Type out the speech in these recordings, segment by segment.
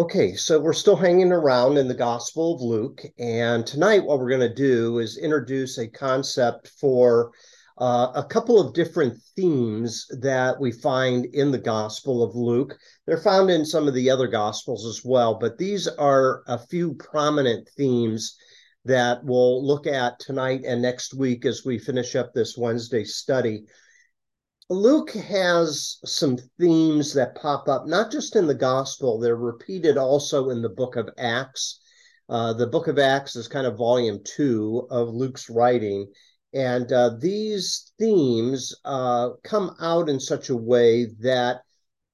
Okay, so we're still hanging around in the Gospel of Luke, and tonight what we're going to do is introduce a concept for uh, a couple of different themes that we find in the Gospel of Luke. They're found in some of the other Gospels as well, but these are a few prominent themes that we'll look at tonight and next week as we finish up this Wednesday study. Luke has some themes that pop up, not just in the gospel, they're repeated also in the book of Acts. Uh, the book of Acts is kind of volume two of Luke's writing. And uh, these themes uh, come out in such a way that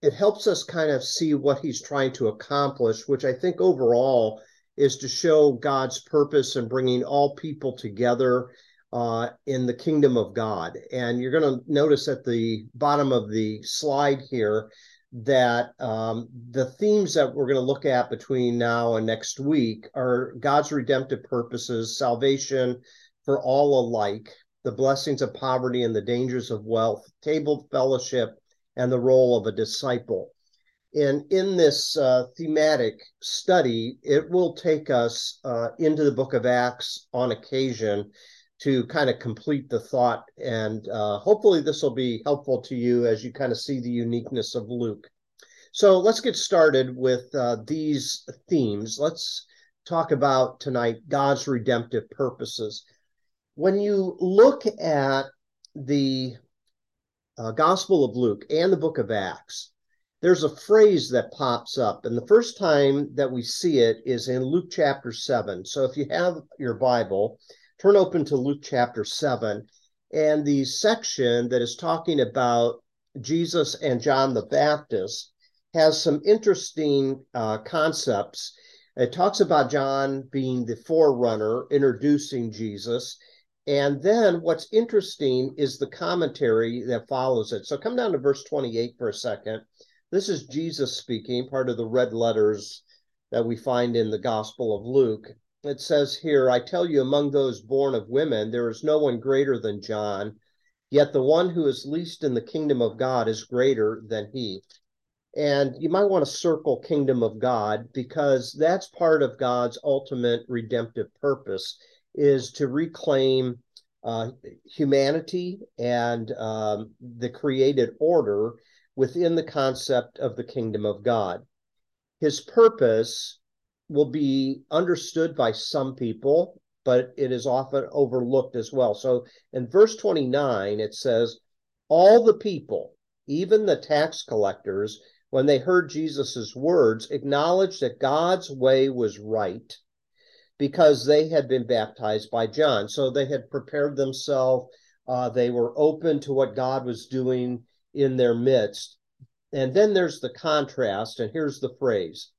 it helps us kind of see what he's trying to accomplish, which I think overall is to show God's purpose in bringing all people together uh, in the kingdom of God. And you're going to notice at the bottom of the slide here that um, the themes that we're going to look at between now and next week are God's redemptive purposes, salvation for all alike, the blessings of poverty and the dangers of wealth, table fellowship, and the role of a disciple. And in this uh, thematic study, it will take us uh, into the book of Acts on occasion to kind of complete the thought. And uh, hopefully, this will be helpful to you as you kind of see the uniqueness of Luke. So let's get started with uh, these themes. Let's talk about tonight God's redemptive purposes. When you look at the uh, Gospel of Luke and the book of Acts, there's a phrase that pops up. And the first time that we see it is in Luke chapter 7. So if you have your Bible, turn open to Luke chapter 7 and the section that is talking about Jesus and John the Baptist has some interesting uh, concepts. It talks about John being the forerunner, introducing Jesus. And then what's interesting is the commentary that follows it. So come down to verse 28 for a second. This is Jesus speaking, part of the red letters that we find in the Gospel of Luke it says here, I tell you, among those born of women, there is no one greater than John, yet the one who is least in the kingdom of God is greater than he. And you might want to circle kingdom of God because that's part of God's ultimate redemptive purpose is to reclaim uh, humanity and um, the created order within the concept of the kingdom of God. His purpose will be understood by some people, but it is often overlooked as well. So in verse 29, it says, All the people, even the tax collectors, when they heard Jesus' words, acknowledged that God's way was right because they had been baptized by John. So they had prepared themselves, uh, they were open to what God was doing in their midst. And then there's the contrast, and here's the phrase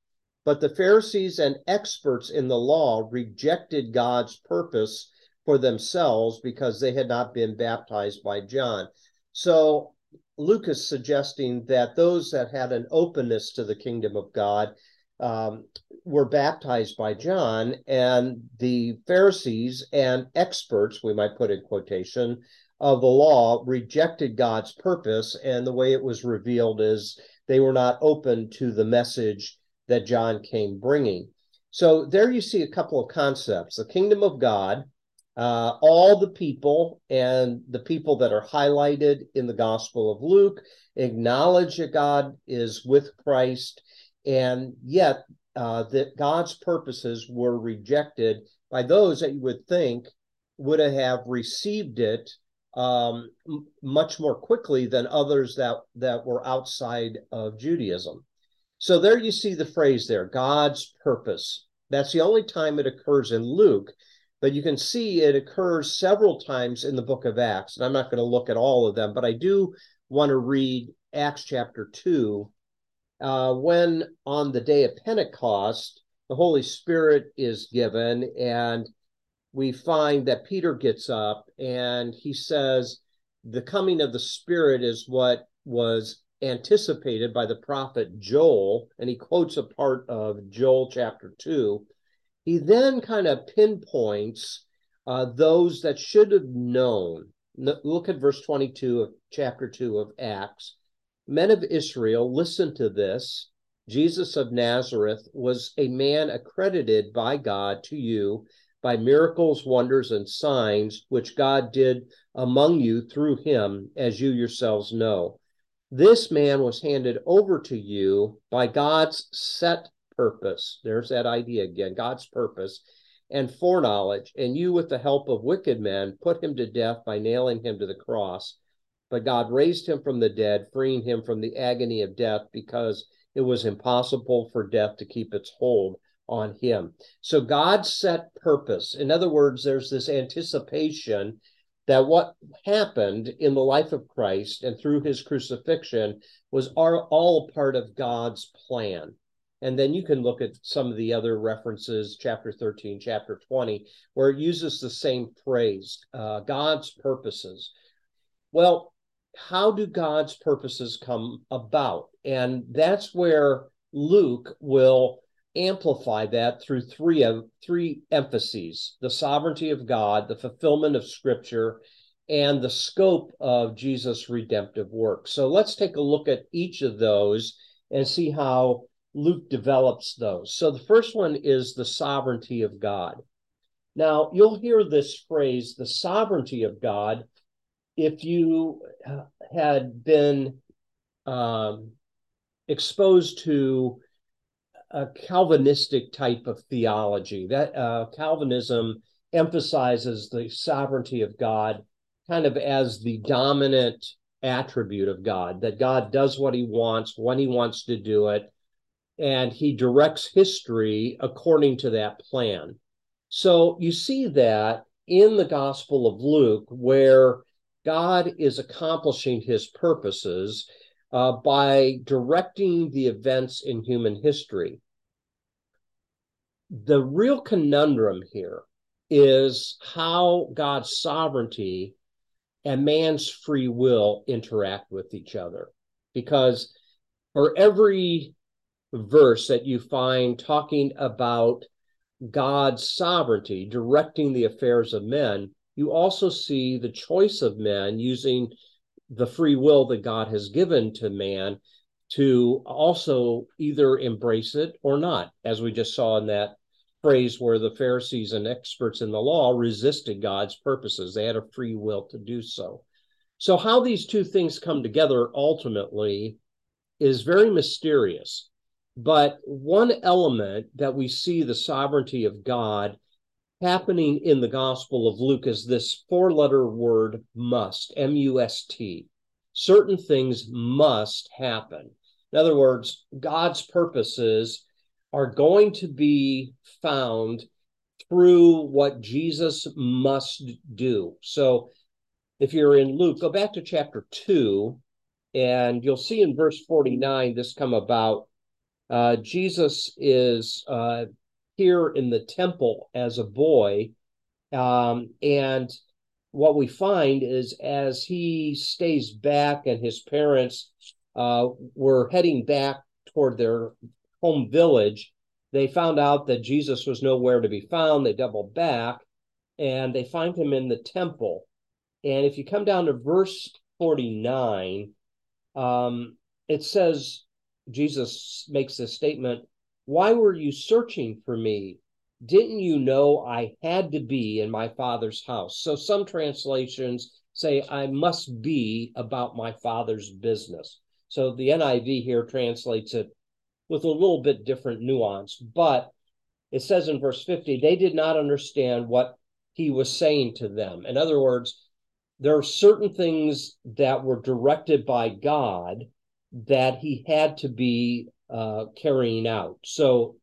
but the Pharisees and experts in the law rejected God's purpose for themselves because they had not been baptized by John. So Luke is suggesting that those that had an openness to the kingdom of God um, were baptized by John, and the Pharisees and experts, we might put in quotation, of the law rejected God's purpose. And the way it was revealed is they were not open to the message that John came bringing. So there you see a couple of concepts the kingdom of God, uh, all the people, and the people that are highlighted in the Gospel of Luke acknowledge that God is with Christ, and yet uh, that God's purposes were rejected by those that you would think would have received it um, much more quickly than others that that were outside of Judaism. So there you see the phrase there, God's purpose. That's the only time it occurs in Luke, but you can see it occurs several times in the book of Acts. And I'm not going to look at all of them, but I do want to read Acts chapter 2. Uh, when on the day of Pentecost, the Holy Spirit is given, and we find that Peter gets up and he says, The coming of the Spirit is what was anticipated by the prophet Joel, and he quotes a part of Joel chapter 2. He then kind of pinpoints uh, those that should have known. Look at verse 22 of chapter 2 of Acts. Men of Israel, listen to this. Jesus of Nazareth, was a man accredited by God to you by miracles, wonders, and signs which God did among you through him, as you yourselves know. This man was handed over to you by God's set purpose. There's that idea again God's purpose and foreknowledge, and you, with the help of wicked men, put him to death by nailing him to the cross. But God raised him from the dead, freeing him from the agony of death because it was impossible for death to keep its hold on him. So God set purpose. In other words, there's this anticipation that what happened in the life of Christ and through his crucifixion was all part of God's plan. And then you can look at some of the other references, chapter 13, chapter 20, where it uses the same phrase, uh, God's purposes. Well, how do God's purposes come about? And that's where Luke will amplify that through three of three emphases the sovereignty of God, the fulfillment of scripture, and the scope of Jesus' redemptive work. So let's take a look at each of those and see how Luke develops those. So the first one is the sovereignty of God. Now, you'll hear this phrase, the sovereignty of God, if you had been um, exposed to a Calvinistic type of theology. That uh, Calvinism emphasizes the sovereignty of God kind of as the dominant attribute of God, that God does what he wants when he wants to do it, and he directs history according to that plan. So you see that in the Gospel of Luke, where God is accomplishing his purposes uh, by directing the events in human history the real conundrum here is how God's sovereignty and man's free will interact with each other. Because for every verse that you find talking about God's sovereignty directing the affairs of men, you also see the choice of men using the free will that God has given to man to also either embrace it or not, as we just saw in that phrase where the Pharisees and experts in the law resisted God's purposes. They had a free will to do so. So, how these two things come together ultimately is very mysterious. But one element that we see the sovereignty of God happening in the Gospel of Luke is this four letter word must, M U S T. Certain things must happen. In other words, God's purposes are going to be found through what Jesus must do. So if you're in Luke, go back to chapter 2, and you'll see in verse 49 this come about. Uh, Jesus is uh, here in the temple as a boy. Um, and what we find is as he stays back and his parents uh, were heading back toward their home village, they found out that Jesus was nowhere to be found. They double back and they find him in the temple. And if you come down to verse 49, um, it says, Jesus makes this statement Why were you searching for me? Didn't you know I had to be in my father's house? So some translations say, I must be about my father's business. So the NIV here translates it with a little bit different nuance. But it says in verse 50, they did not understand what he was saying to them. In other words, there are certain things that were directed by God that he had to be uh, carrying out. So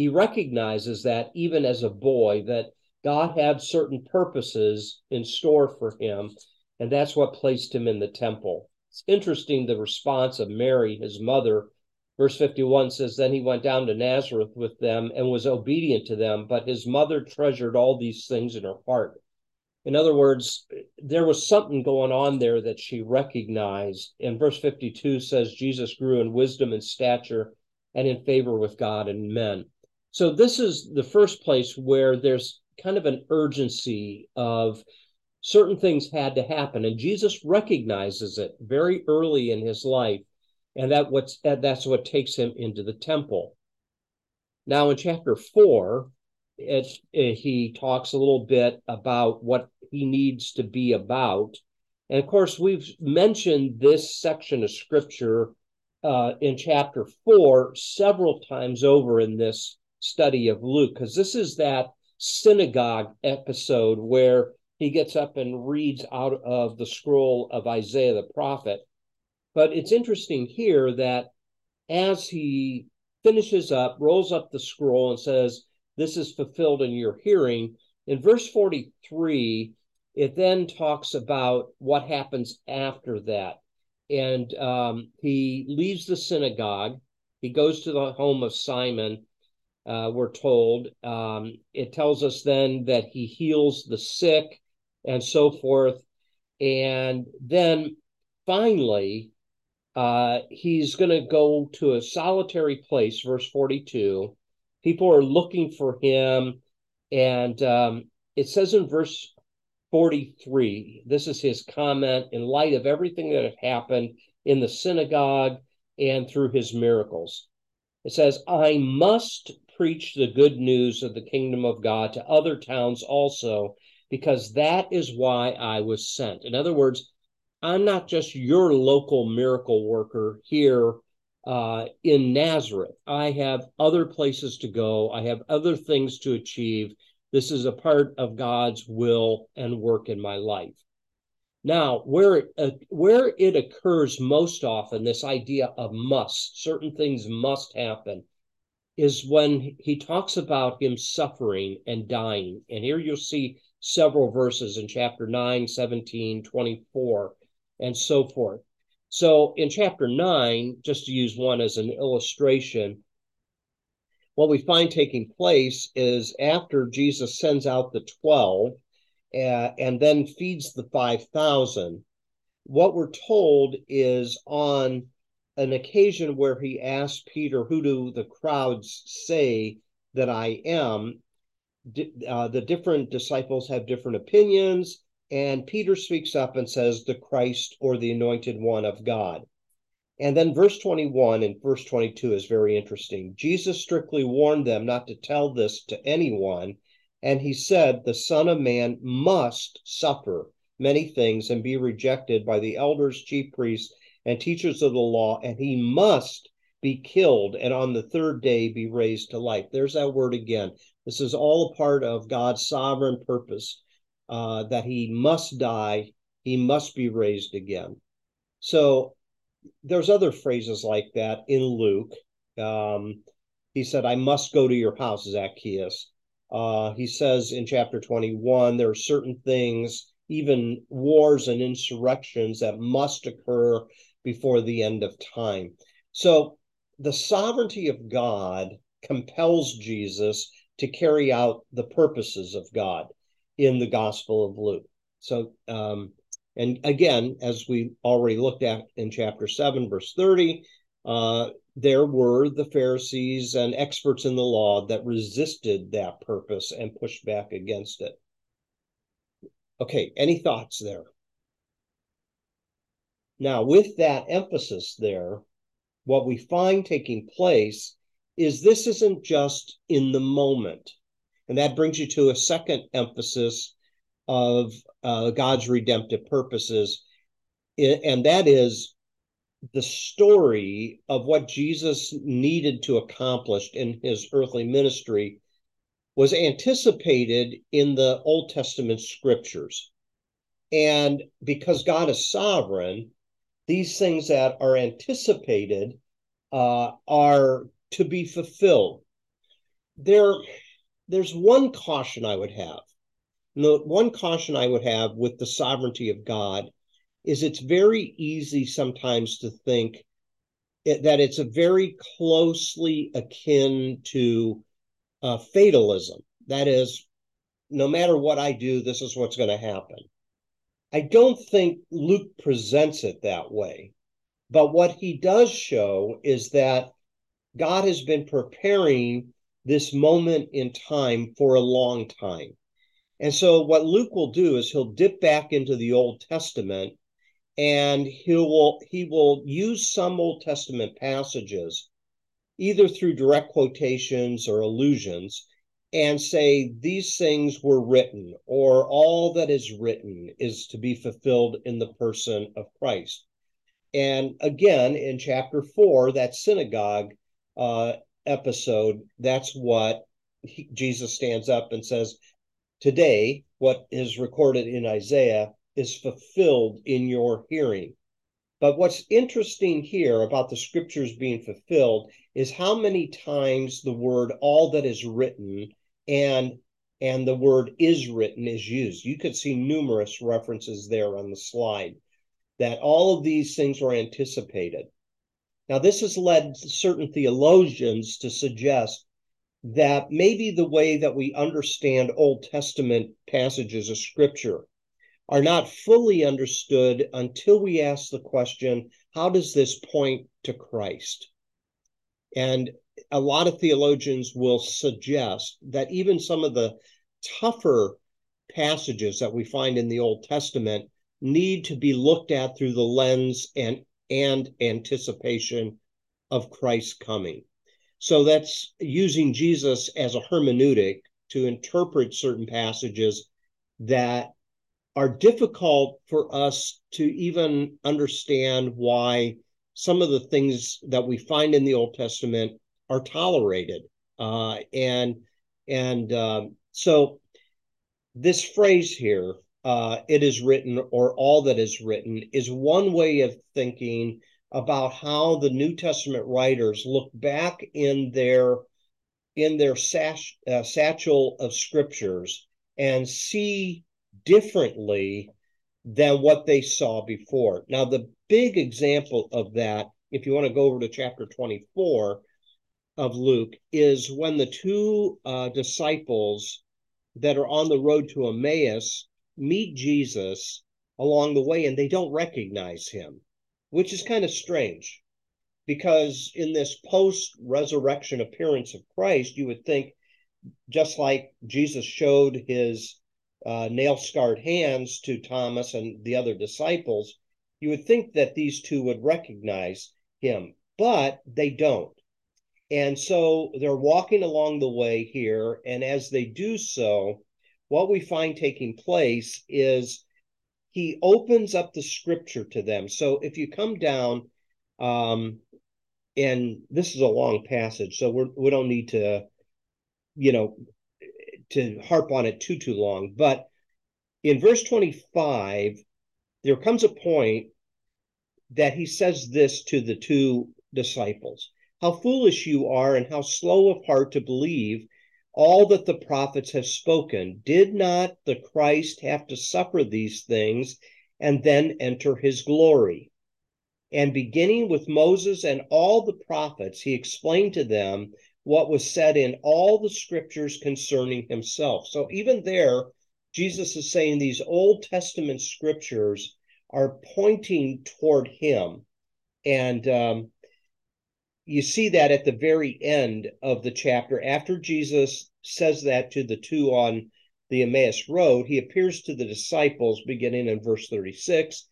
he recognizes that even as a boy, that God had certain purposes in store for him, and that's what placed him in the temple. It's interesting the response of Mary, his mother, Verse 51 says, Then he went down to Nazareth with them and was obedient to them, but his mother treasured all these things in her heart. In other words, there was something going on there that she recognized. And verse 52 says, Jesus grew in wisdom and stature and in favor with God and men. So, this is the first place where there's kind of an urgency of certain things had to happen. And Jesus recognizes it very early in his life And that what's that's what takes him into the temple. Now in chapter four, it, it, he talks a little bit about what he needs to be about. And of course, we've mentioned this section of scripture uh, in chapter four several times over in this study of Luke, because this is that synagogue episode where he gets up and reads out of the scroll of Isaiah the prophet. But it's interesting here that as he finishes up, rolls up the scroll, and says, This is fulfilled in your hearing, in verse 43, it then talks about what happens after that. And um, he leaves the synagogue, he goes to the home of Simon, uh, we're told. Um, it tells us then that he heals the sick and so forth. And then finally, uh, he's going to go to a solitary place, verse 42. People are looking for him. And um, it says in verse 43, this is his comment in light of everything that had happened in the synagogue and through his miracles. It says, I must preach the good news of the kingdom of God to other towns also, because that is why I was sent. In other words, I'm not just your local miracle worker here uh, in Nazareth. I have other places to go, I have other things to achieve. This is a part of God's will and work in my life. Now, where uh, where it occurs most often, this idea of must, certain things must happen, is when he talks about him suffering and dying. And here you'll see several verses in chapter 9, 17, 24, and so forth. So in chapter 9, just to use one as an illustration, what we find taking place is after Jesus sends out the 12 uh, and then feeds the 5,000. What we're told is on an occasion where he asked Peter, Who do the crowds say that I am? Uh, the different disciples have different opinions, and Peter speaks up and says, The Christ or the anointed one of God. And then verse 21 and verse 22 is very interesting. Jesus strictly warned them not to tell this to anyone and he said, The Son of Man must suffer many things and be rejected by the elders, chief priests, and teachers of the law, and he must be killed and on the third day be raised to life. There's that word again. This is all a part of God's sovereign purpose uh, that he must die, he must be raised again. So there's other phrases like that in Luke. Um, he said, I must go to your house, Zacchaeus. Uh, he says in chapter 21 there are certain things, even wars and insurrections, that must occur before the end of time. So the sovereignty of God compels Jesus to carry out the purposes of God in the Gospel of Luke. So, um, and again, as we already looked at in chapter 7, verse 30, uh, there were the Pharisees and experts in the law that resisted that purpose and pushed back against it. Okay, any thoughts there? Now, with that emphasis there, what we find taking place is this isn't just in the moment. And that brings you to a second emphasis of uh, God's redemptive purposes, and that is the story of what Jesus needed to accomplish in his earthly ministry was anticipated in the Old Testament scriptures. And because God is sovereign, these things that are anticipated uh, are to be fulfilled. There, there's one caution I would have. The one caution I would have with the sovereignty of God is it's very easy sometimes to think that it's a very closely akin to uh, fatalism. That is, no matter what I do, this is what's going to happen. I don't think Luke presents it that way. But what he does show is that God has been preparing this moment in time for a long time. And so, what Luke will do is he'll dip back into the Old Testament and he will he will use some Old Testament passages, either through direct quotations or allusions, and say these things were written, or all that is written is to be fulfilled in the person of Christ. And again, in chapter four, that synagogue uh, episode, that's what he, Jesus stands up and says, Today, what is recorded in Isaiah is fulfilled in your hearing. But what's interesting here about the scriptures being fulfilled is how many times the word all that is written and and the word is written is used. You could see numerous references there on the slide that all of these things were anticipated. Now, this has led certain theologians to suggest that maybe the way that we understand Old Testament passages of scripture are not fully understood until we ask the question how does this point to Christ? And a lot of theologians will suggest that even some of the tougher passages that we find in the Old Testament need to be looked at through the lens and, and anticipation of Christ's coming. So that's using Jesus as a hermeneutic to interpret certain passages that are difficult for us to even understand why some of the things that we find in the Old Testament are tolerated. Uh, and and um, so this phrase here, uh, it is written or all that is written, is one way of thinking about how the New Testament writers look back in their in their sach, uh, satchel of scriptures and see differently than what they saw before. Now, the big example of that, if you want to go over to chapter 24 of Luke, is when the two uh, disciples that are on the road to Emmaus meet Jesus along the way and they don't recognize him, which is kind of strange because in this post resurrection appearance of Christ, you would think just like Jesus showed his uh, nail scarred hands to Thomas and the other disciples, you would think that these two would recognize him, but they don't. And so they're walking along the way here. And as they do so, what we find taking place is he opens up the scripture to them. So if you come down, um, and this is a long passage, so we're, we don't need to, you know, to harp on it too too long but in verse 25 there comes a point that he says this to the two disciples how foolish you are and how slow of heart to believe all that the prophets have spoken did not the christ have to suffer these things and then enter his glory and beginning with moses and all the prophets he explained to them what was said in all the scriptures concerning himself. So even there, Jesus is saying these Old Testament scriptures are pointing toward him. And um, you see that at the very end of the chapter. After Jesus says that to the two on the Emmaus Road, he appears to the disciples beginning in verse 36.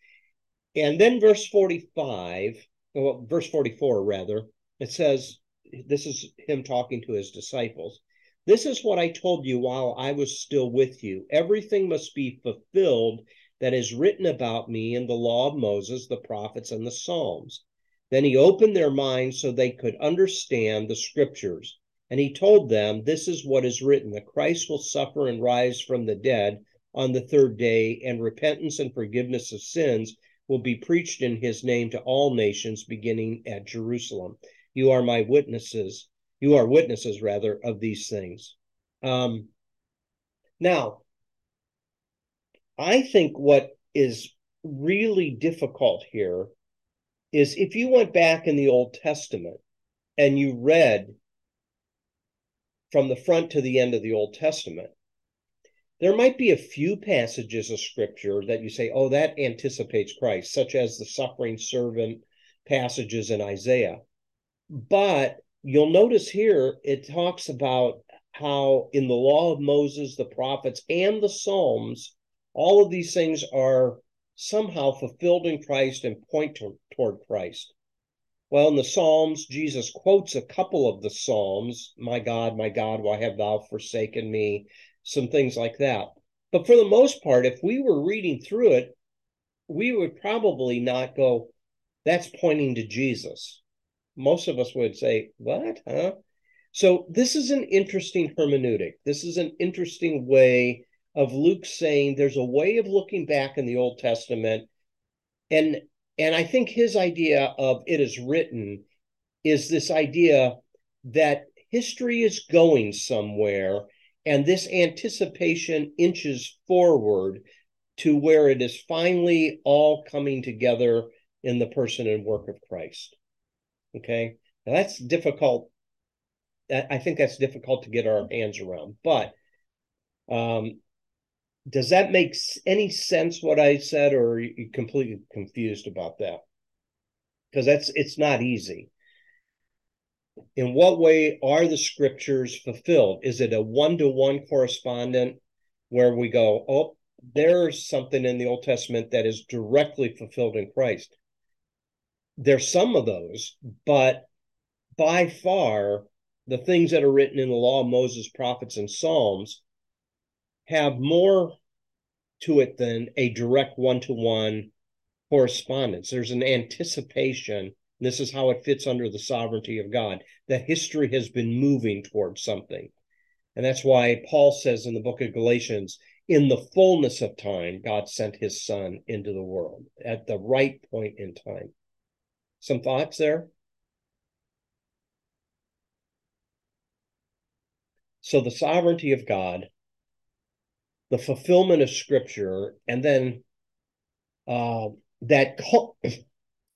And then verse 45, well, verse 44 rather, it says, this is him talking to his disciples. This is what I told you while I was still with you. Everything must be fulfilled that is written about me in the law of Moses, the prophets, and the Psalms. Then he opened their minds so they could understand the scriptures. And he told them, This is what is written that Christ will suffer and rise from the dead on the third day, and repentance and forgiveness of sins will be preached in his name to all nations, beginning at Jerusalem. You are my witnesses. You are witnesses, rather, of these things. Um, now, I think what is really difficult here is if you went back in the Old Testament and you read from the front to the end of the Old Testament, there might be a few passages of scripture that you say, oh, that anticipates Christ, such as the suffering servant passages in Isaiah. But you'll notice here it talks about how in the law of Moses, the prophets, and the Psalms, all of these things are somehow fulfilled in Christ and point to, toward Christ. Well, in the Psalms, Jesus quotes a couple of the Psalms My God, my God, why have thou forsaken me? Some things like that. But for the most part, if we were reading through it, we would probably not go, that's pointing to Jesus. Most of us would say, what? Huh? So this is an interesting hermeneutic. This is an interesting way of Luke saying there's a way of looking back in the Old Testament. And and I think his idea of it is written is this idea that history is going somewhere and this anticipation inches forward to where it is finally all coming together in the person and work of Christ. Okay. Now that's difficult. I think that's difficult to get our hands around. But um, does that make any sense what I said, or are you completely confused about that? Because that's it's not easy. In what way are the scriptures fulfilled? Is it a one-to-one correspondent where we go, oh, there's something in the Old Testament that is directly fulfilled in Christ? There's some of those, but by far, the things that are written in the law Moses, prophets, and Psalms have more to it than a direct one to one correspondence. There's an anticipation. This is how it fits under the sovereignty of God that history has been moving towards something. And that's why Paul says in the book of Galatians, in the fullness of time, God sent his son into the world at the right point in time. Some thoughts there? So the sovereignty of God the fulfillment of scripture and then uh, that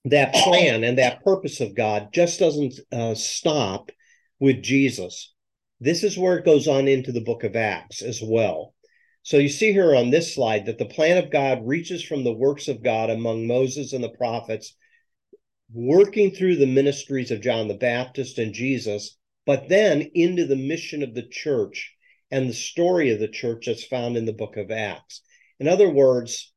that plan and that purpose of god just doesn't uh, stop with jesus. This is where it goes on into the book of acts as well. So you see here on this slide that the plan of god reaches from the works of god among moses and the prophets working through the ministries of john the baptist and jesus but then into the mission of the church and the story of the church that's found in the book of Acts. In other words,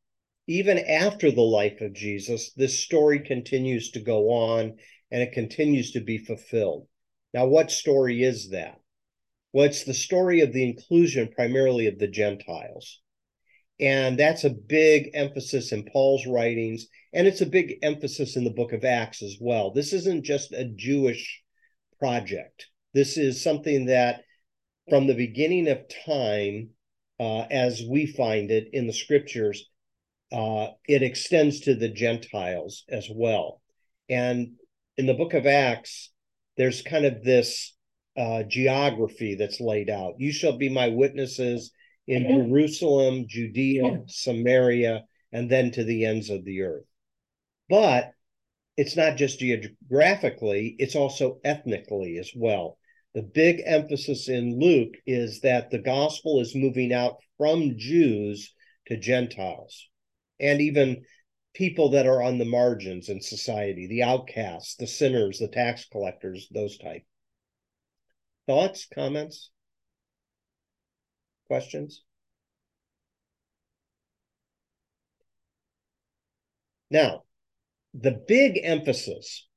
even after the life of Jesus, this story continues to go on and it continues to be fulfilled. Now, what story is that? Well, it's the story of the inclusion primarily of the Gentiles. And that's a big emphasis in Paul's writings, and it's a big emphasis in the book of Acts as well. This isn't just a Jewish project. This is something that from the beginning of time, uh, as we find it in the scriptures, uh, it extends to the Gentiles as well. And in the book of Acts, there's kind of this uh, geography that's laid out. You shall be my witnesses in mm-hmm. Jerusalem, Judea, Samaria, and then to the ends of the earth. But it's not just geographically, it's also ethnically as well. The big emphasis in Luke is that the gospel is moving out from Jews to Gentiles and even people that are on the margins in society, the outcasts, the sinners, the tax collectors, those type. Thoughts, comments, questions? Now, the big emphasis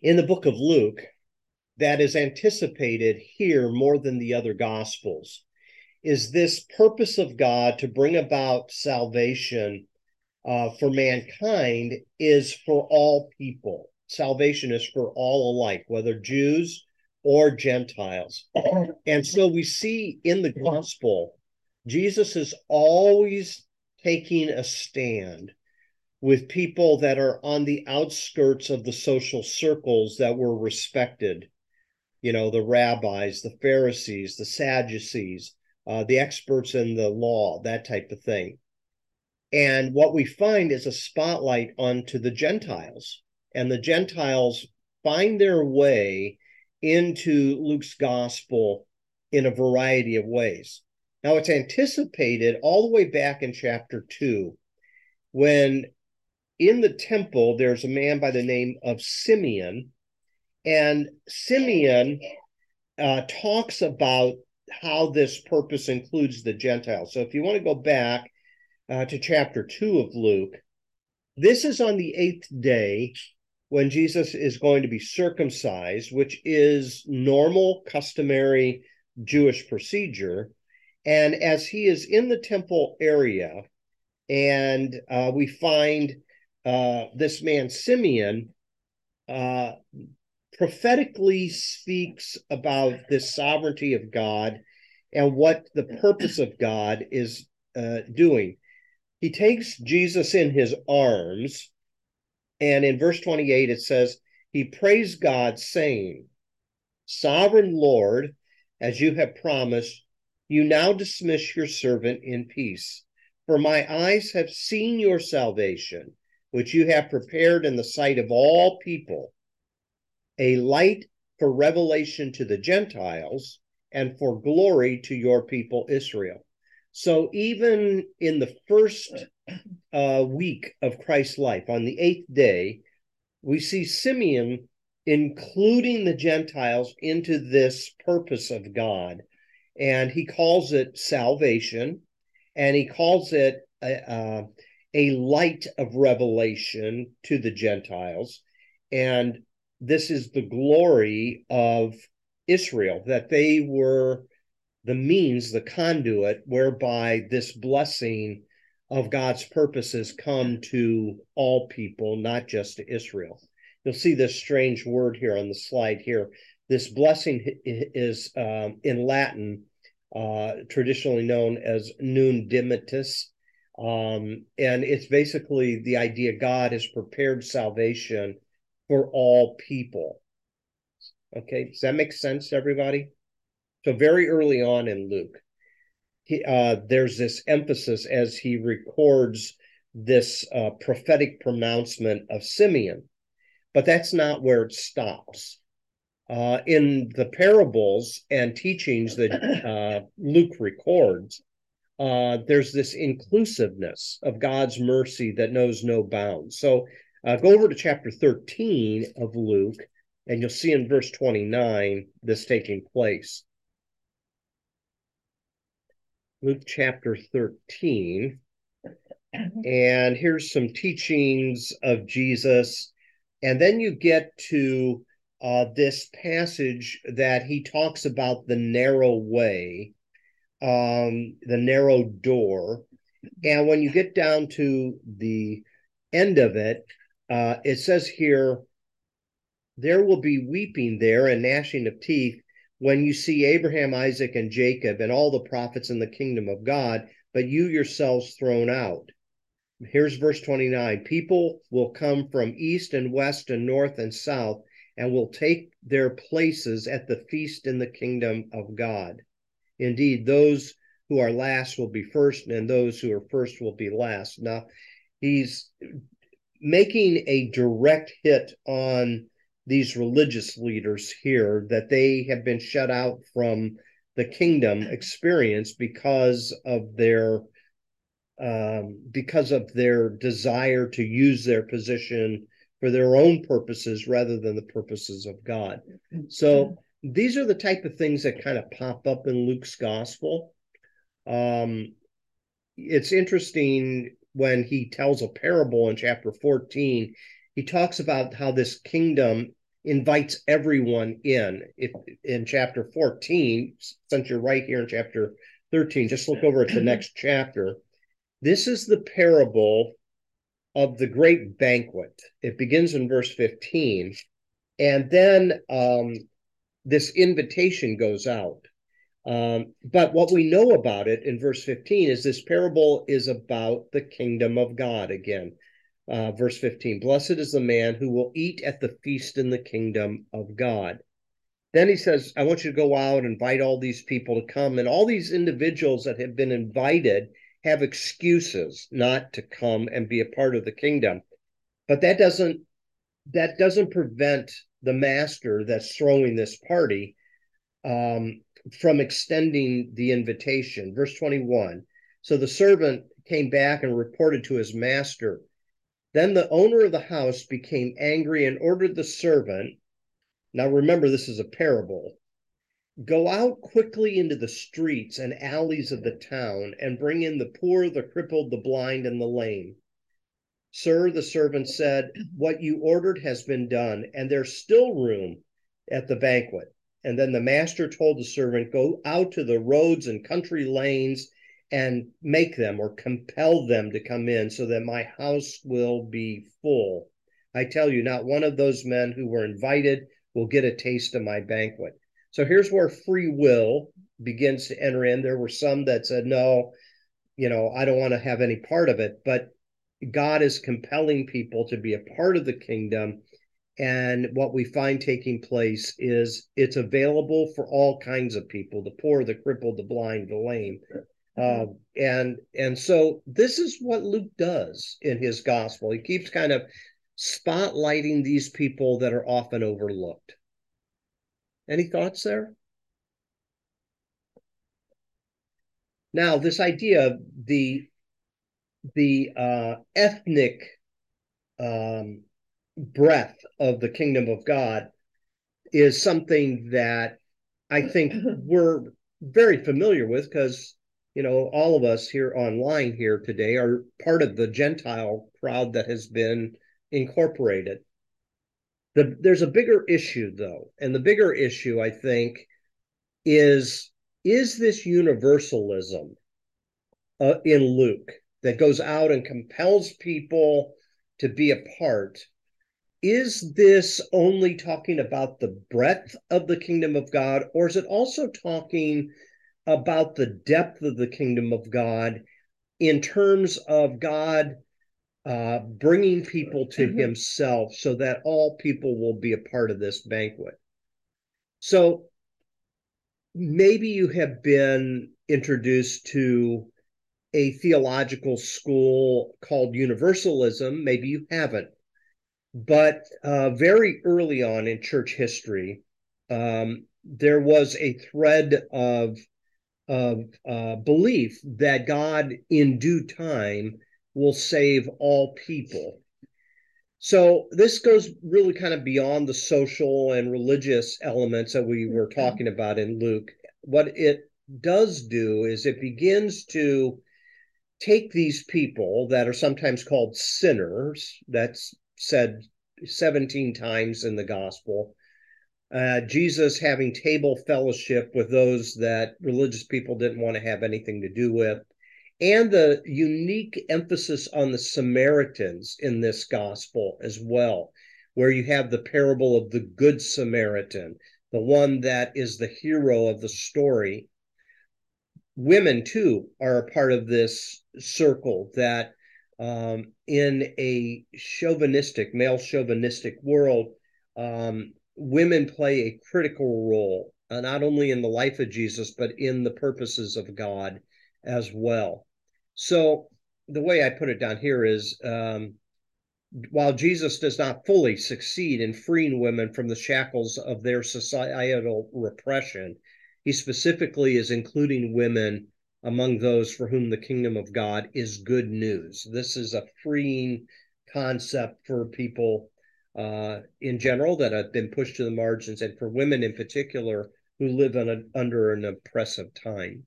in the book of Luke that is anticipated here more than the other gospels is this purpose of God to bring about salvation uh, for mankind is for all people. Salvation is for all alike, whether Jews or Gentiles. And so we see in the gospel, Jesus is always taking a stand with people that are on the outskirts of the social circles that were respected you know, the rabbis, the Pharisees, the Sadducees, uh, the experts in the law, that type of thing. And what we find is a spotlight onto the Gentiles. And the Gentiles find their way into Luke's gospel in a variety of ways. Now, it's anticipated all the way back in chapter two when in the temple there's a man by the name of Simeon and Simeon uh, talks about how this purpose includes the Gentiles. So if you want to go back, uh, to chapter 2 of Luke. This is on the eighth day when Jesus is going to be circumcised, which is normal, customary Jewish procedure. And as he is in the temple area, and uh, we find uh, this man, Simeon, uh, prophetically speaks about this sovereignty of God and what the purpose of God is uh, doing. He takes Jesus in his arms, and in verse 28, it says, He praised God, saying, Sovereign Lord, as you have promised, you now dismiss your servant in peace. For my eyes have seen your salvation, which you have prepared in the sight of all people, a light for revelation to the Gentiles and for glory to your people Israel. So even in the first uh, week of Christ's life, on the eighth day, we see Simeon including the Gentiles into this purpose of God. And he calls it salvation, and he calls it a, uh, a light of revelation to the Gentiles. And this is the glory of Israel, that they were the means, the conduit whereby this blessing of God's purposes come to all people, not just to Israel. You'll see this strange word here on the slide here. This blessing is um, in Latin, uh, traditionally known as Nunc Dimittis. Um, and it's basically the idea God has prepared salvation for all people. Okay, does that make sense everybody? So very early on in Luke, he, uh, there's this emphasis as he records this uh, prophetic pronouncement of Simeon, but that's not where it stops. Uh, in the parables and teachings that uh, Luke records, uh, there's this inclusiveness of God's mercy that knows no bounds. So uh, go over to chapter 13 of Luke, and you'll see in verse 29 this taking place. Luke chapter 13. And here's some teachings of Jesus. And then you get to uh, this passage that he talks about the narrow way, um, the narrow door. And when you get down to the end of it, uh, it says here, there will be weeping there and gnashing of teeth when you see Abraham, Isaac, and Jacob and all the prophets in the kingdom of God, but you yourselves thrown out. Here's verse 29 People will come from east and west and north and south and will take their places at the feast in the kingdom of God. Indeed, those who are last will be first, and those who are first will be last. Now, he's making a direct hit on these religious leaders here that they have been shut out from the kingdom experience because of their um, because of their desire to use their position for their own purposes rather than the purposes of God. So these are the type of things that kind of pop up in Luke's gospel. Um, it's interesting when he tells a parable in chapter 14 he talks about how this kingdom invites everyone in. If in chapter 14, since you're right here in chapter 13, just look over at the next chapter. This is the parable of the great banquet. It begins in verse 15. And then um, this invitation goes out. Um, but what we know about it in verse 15 is this parable is about the kingdom of God again. Uh, verse 15 Blessed is the man who will eat at the feast in the kingdom of God. Then he says, I want you to go out and invite all these people to come. And all these individuals that have been invited have excuses not to come and be a part of the kingdom. But that doesn't that doesn't prevent the master that's throwing this party um, from extending the invitation. Verse 21. So the servant came back and reported to his master, then the owner of the house became angry and ordered the servant. Now remember, this is a parable. Go out quickly into the streets and alleys of the town and bring in the poor, the crippled, the blind, and the lame. Sir, the servant said, What you ordered has been done, and there's still room at the banquet. And then the master told the servant, Go out to the roads and country lanes and make them or compel them to come in so that my house will be full. I tell you, not one of those men who were invited will get a taste of my banquet. So here's where free will begins to enter in. There were some that said, no, you know, I don't want to have any part of it. But God is compelling people to be a part of the kingdom. And what we find taking place is it's available for all kinds of people the poor, the crippled, the blind, the lame. Uh, and and so this is what Luke does in his gospel. He keeps kind of spotlighting these people that are often overlooked. Any thoughts there? Now, this idea of the the uh, ethnic um, breadth of the kingdom of God is something that I think we're very familiar with because you know all of us here online here today are part of the Gentile crowd that has been incorporated. The, there's a bigger issue, though, and the bigger issue, I think, is is this universalism uh, in Luke that goes out and compels people to be a part? Is this only talking about the breadth of the kingdom of God, or is it also talking about the depth of the kingdom of God in terms of God uh, bringing people to mm-hmm. himself so that all people will be a part of this banquet. So maybe you have been introduced to a theological school called Universalism. Maybe you haven't. But uh, very early on in church history, um, there was a thread of, of uh, belief that God, in due time, will save all people. So this goes really kind of beyond the social and religious elements that we were mm-hmm. talking about in Luke. What it does do is it begins to take these people that are sometimes called sinners, that's said 17 times in the gospel. Uh, Jesus having table fellowship with those that religious people didn't want to have anything to do with and the unique emphasis on the Samaritans in this gospel as well, where you have the parable of the Good Samaritan, the one that is the hero of the story. Women, too, are a part of this circle that, um, in a chauvinistic, male chauvinistic world, um, women play a critical role, uh, not only in the life of Jesus, but in the purposes of God as well. So the way I put it down here is um, while Jesus does not fully succeed in freeing women from the shackles of their societal repression, he specifically is including women among those for whom the kingdom of God is good news. This is a freeing concept for people uh, in general that have been pushed to the margins, and for women in particular who live a, under an oppressive time.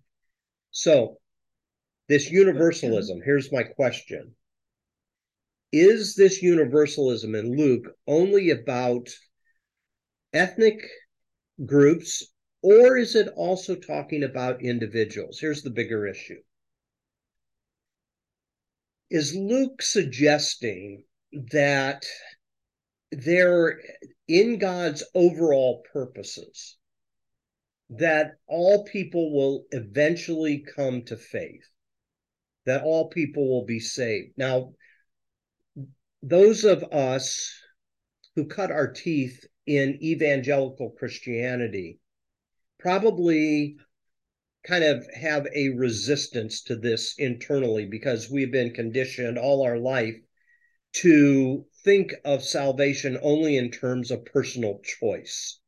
So, this universalism, here's my question. Is this universalism in Luke only about ethnic groups, or is it also talking about individuals? Here's the bigger issue. Is Luke suggesting that there, in God's overall purposes, that all people will eventually come to faith? that all people will be saved. Now, those of us who cut our teeth in evangelical Christianity probably kind of have a resistance to this internally because we've been conditioned all our life to think of salvation only in terms of personal choice,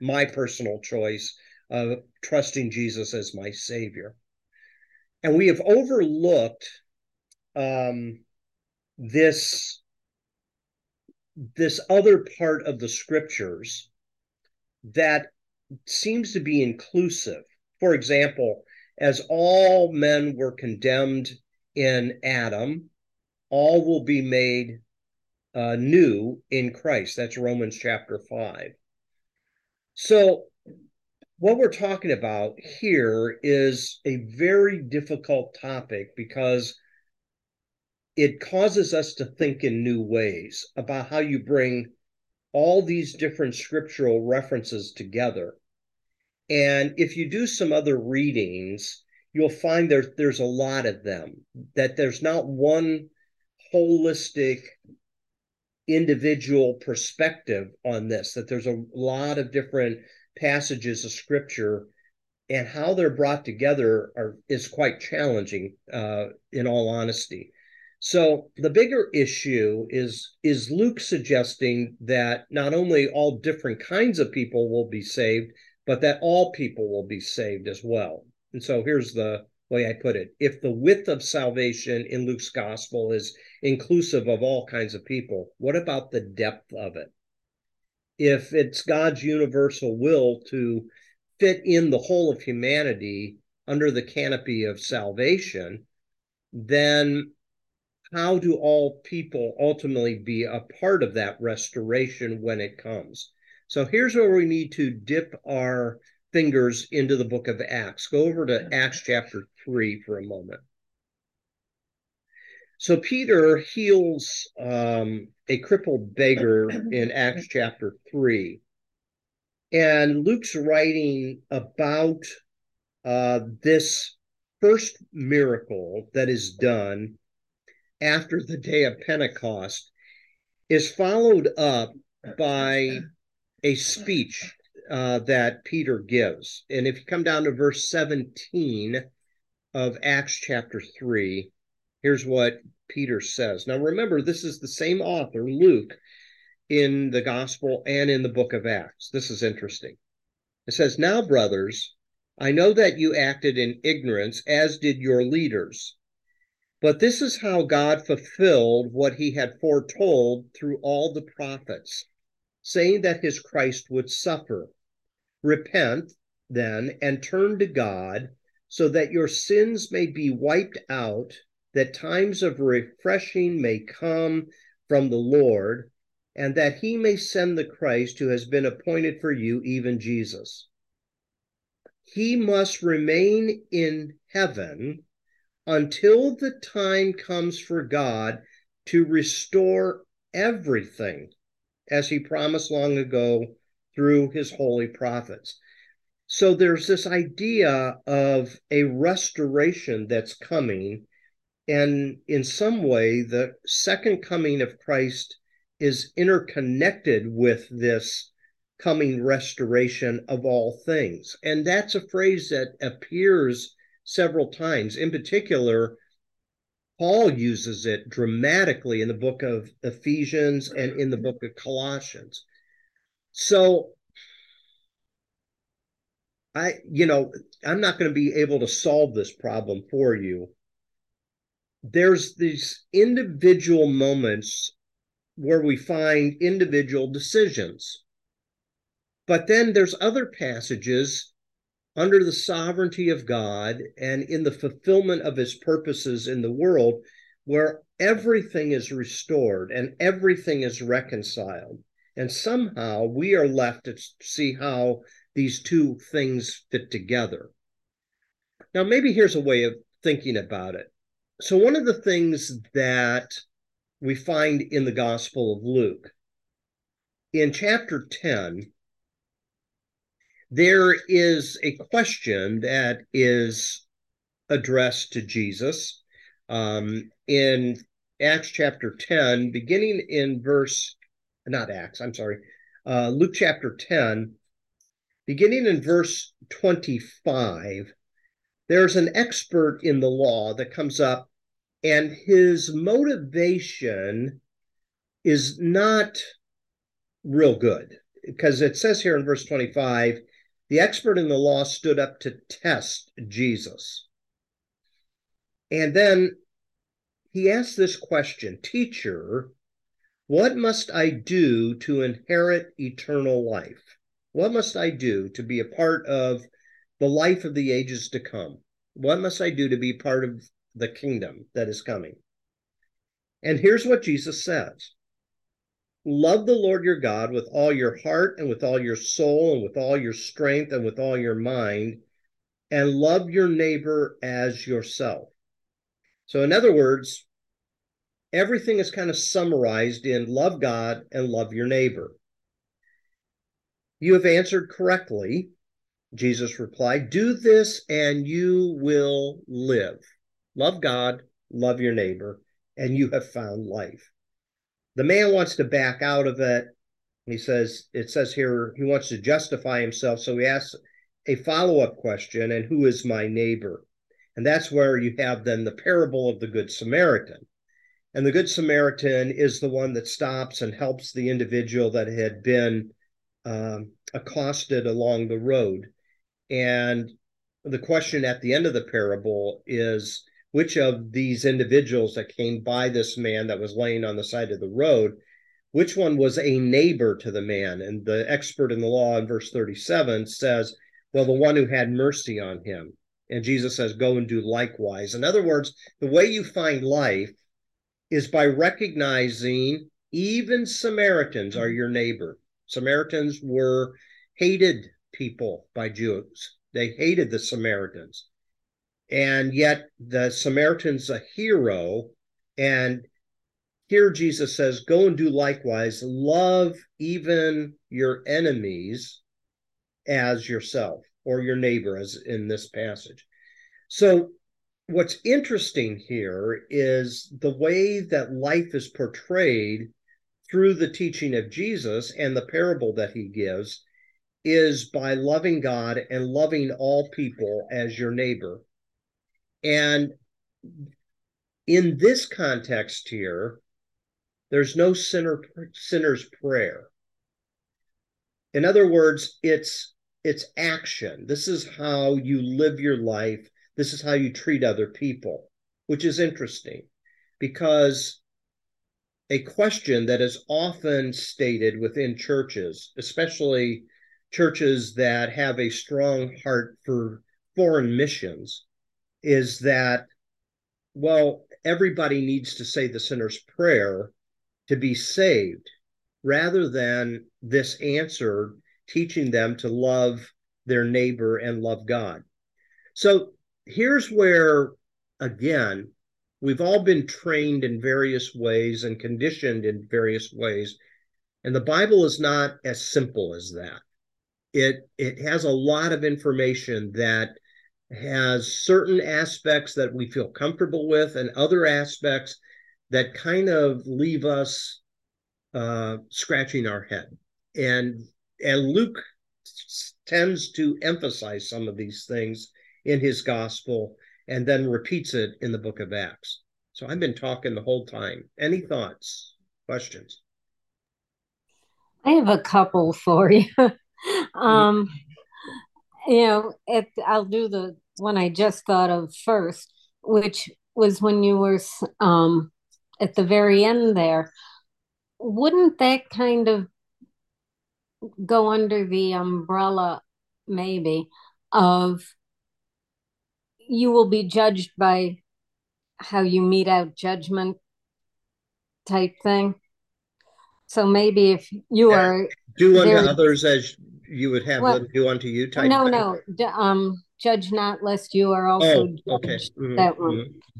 my personal choice of trusting Jesus as my Savior. And we have overlooked um, this this other part of the scriptures that seems to be inclusive. For example, as all men were condemned in Adam, all will be made uh, new in Christ. That's Romans chapter 5. So, what we're talking about here is a very difficult topic because it causes us to think in new ways about how you bring all these different scriptural references together. And if you do some other readings, you'll find there, there's a lot of them, that there's not one holistic individual perspective on this, that there's a lot of different passages of scripture and how they're brought together are is quite challenging uh, in all honesty so the bigger issue is is luke suggesting that not only all different kinds of people will be saved but that all people will be saved as well. And so here's the way i put it. If the width of salvation in luke's gospel is inclusive of all kinds of people what about the depth of it? If it's God's universal will to fit in the whole of humanity under the canopy of salvation, then how do all people ultimately be a part of that restoration when it comes? So here's where we need to dip our fingers into the book of Acts. Go over to Acts chapter 3 for a moment. So Peter heals um, a crippled beggar in Acts chapter 3. And Luke's writing about uh, this first miracle that is done after the day of Pentecost is followed up by a speech uh, that Peter gives. And if you come down to verse 17 of Acts chapter 3, Here's what Peter says. Now, remember, this is the same author, Luke, in the gospel and in the book of Acts. This is interesting. It says, Now, brothers, I know that you acted in ignorance, as did your leaders. But this is how God fulfilled what he had foretold through all the prophets, saying that his Christ would suffer. Repent, then, and turn to God, so that your sins may be wiped out that times of refreshing may come from the Lord, and that he may send the Christ who has been appointed for you, even Jesus. He must remain in heaven until the time comes for God to restore everything, as he promised long ago through his holy prophets. So there's this idea of a restoration that's coming and in some way, the second coming of Christ is interconnected with this coming restoration of all things. And that's a phrase that appears several times. In particular, Paul uses it dramatically in the book of Ephesians and in the book of Colossians. So, I, you know, I'm not going to be able to solve this problem for you there's these individual moments where we find individual decisions. But then there's other passages under the sovereignty of God and in the fulfillment of his purposes in the world where everything is restored and everything is reconciled. And somehow we are left to see how these two things fit together. Now, maybe here's a way of thinking about it so, one of the things that we find in the Gospel of Luke, in chapter 10, there is a question that is addressed to Jesus um, in Acts chapter 10, beginning in verse, not Acts, I'm sorry, uh, Luke chapter 10, beginning in verse 25 there's an expert in the law that comes up, and his motivation is not real good because it says here in verse 25 the expert in the law stood up to test Jesus. And then he asked this question Teacher, what must I do to inherit eternal life? What must I do to be a part of the life of the ages to come? What must I do to be part of the kingdom that is coming? And here's what Jesus says Love the Lord your God with all your heart and with all your soul and with all your strength and with all your mind, and love your neighbor as yourself. So, in other words, everything is kind of summarized in love God and love your neighbor. You have answered correctly, Jesus replied. Do this and you will live. Love God, love your neighbor, and you have found life. The man wants to back out of it. He says, it says here, he wants to justify himself. So he asks a follow up question, and who is my neighbor? And that's where you have then the parable of the Good Samaritan. And the Good Samaritan is the one that stops and helps the individual that had been um, accosted along the road. And the question at the end of the parable is which of these individuals that came by this man that was laying on the side of the road, which one was a neighbor to the man? And the expert in the law in verse 37 says, well, the one who had mercy on him. And Jesus says, go and do likewise. In other words, the way you find life is by recognizing even Samaritans are your neighbor. Samaritans were hated people by Jews. They hated the Samaritans. And yet the Samaritan's a hero. And here Jesus says, Go and do likewise. Love even your enemies as yourself or your neighbor, as in this passage. So, what's interesting here is the way that life is portrayed through the teaching of Jesus and the parable that he gives is by loving God and loving all people as your neighbor. And in this context here, there's no sinner sinner's prayer. In other words, it's it's action. This is how you live your life. This is how you treat other people, which is interesting because a question that is often stated within churches, especially churches that have a strong heart for foreign missions, is that, well, everybody needs to say the sinner's prayer to be saved, rather than this answer teaching them to love their neighbor and love God. So here's where, again, we've all been trained in various ways and conditioned in various ways. And the Bible is not as simple as that. It, it has a lot of information that has certain aspects that we feel comfortable with and other aspects that kind of leave us uh, scratching our head. And and Luke tends to emphasize some of these things in his gospel and then repeats it in the book of Acts. So I've been talking the whole time. Any thoughts, questions? I have a couple for you. um, you know, it, I'll do the one I just thought of first, which was when you were um, at the very end there. Wouldn't that kind of go under the umbrella, maybe, of you will be judged by how you mete out judgment type thing. So maybe if you are do unto others as you would have well, them do unto you type. No, thing? no. Um, judge not lest you are also oh. Okay. Mm-hmm. That one.